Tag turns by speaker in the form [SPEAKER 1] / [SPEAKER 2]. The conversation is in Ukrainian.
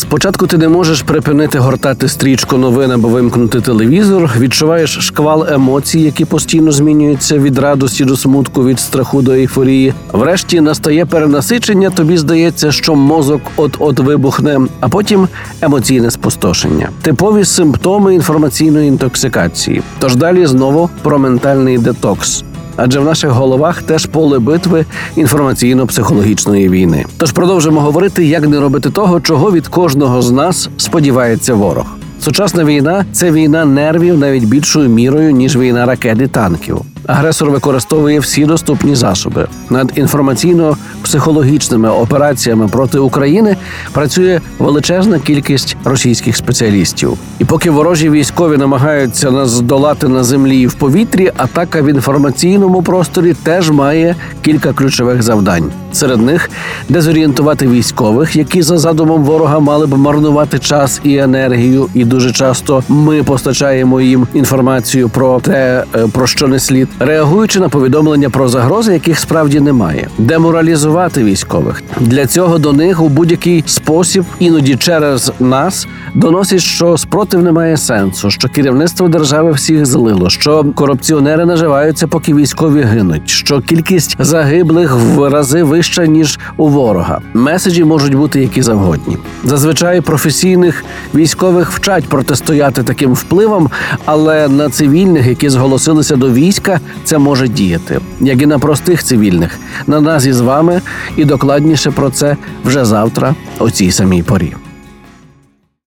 [SPEAKER 1] Спочатку ти не можеш припинити гортати стрічку новин або вимкнути телевізор. Відчуваєш шквал емоцій, які постійно змінюються від радості до смутку, від страху до ейфорії. Врешті настає перенасичення. Тобі здається, що мозок от-от вибухне, а потім емоційне спустошення. Типові симптоми інформаційної інтоксикації. Тож далі знову про ментальний детокс. Адже в наших головах теж поле битви інформаційно-психологічної війни. Тож продовжимо говорити, як не робити того, чого від кожного з нас сподівається ворог. Сучасна війна це війна нервів навіть більшою мірою ніж війна ракет і танків. Агресор використовує всі доступні засоби. Над інформаційно-психологічними операціями проти України працює величезна кількість російських спеціалістів. І поки ворожі військові намагаються нас здолати на землі і в повітрі, атака в інформаційному просторі теж має кілька ключових завдань. Серед них дезорієнтувати військових, які за задумом ворога мали б марнувати час і енергію, і дуже часто ми постачаємо їм інформацію про те, е, про що не слід, реагуючи на повідомлення про загрози, яких справді немає, деморалізувати військових для цього до них у будь-який спосіб, іноді через нас, доносять, що спротив не має сенсу, що керівництво держави всіх злило, що корупціонери наживаються, поки військові гинуть, що кількість загиблих в рази вища ніж у ворога. Меседжі можуть бути які завгодні. Зазвичай професійних військових вчать протистояти таким впливам, але на цивільних, які зголосилися до війська, це може діяти, як і на простих цивільних, на нас із вами, і докладніше про це вже завтра, о цій самій порі.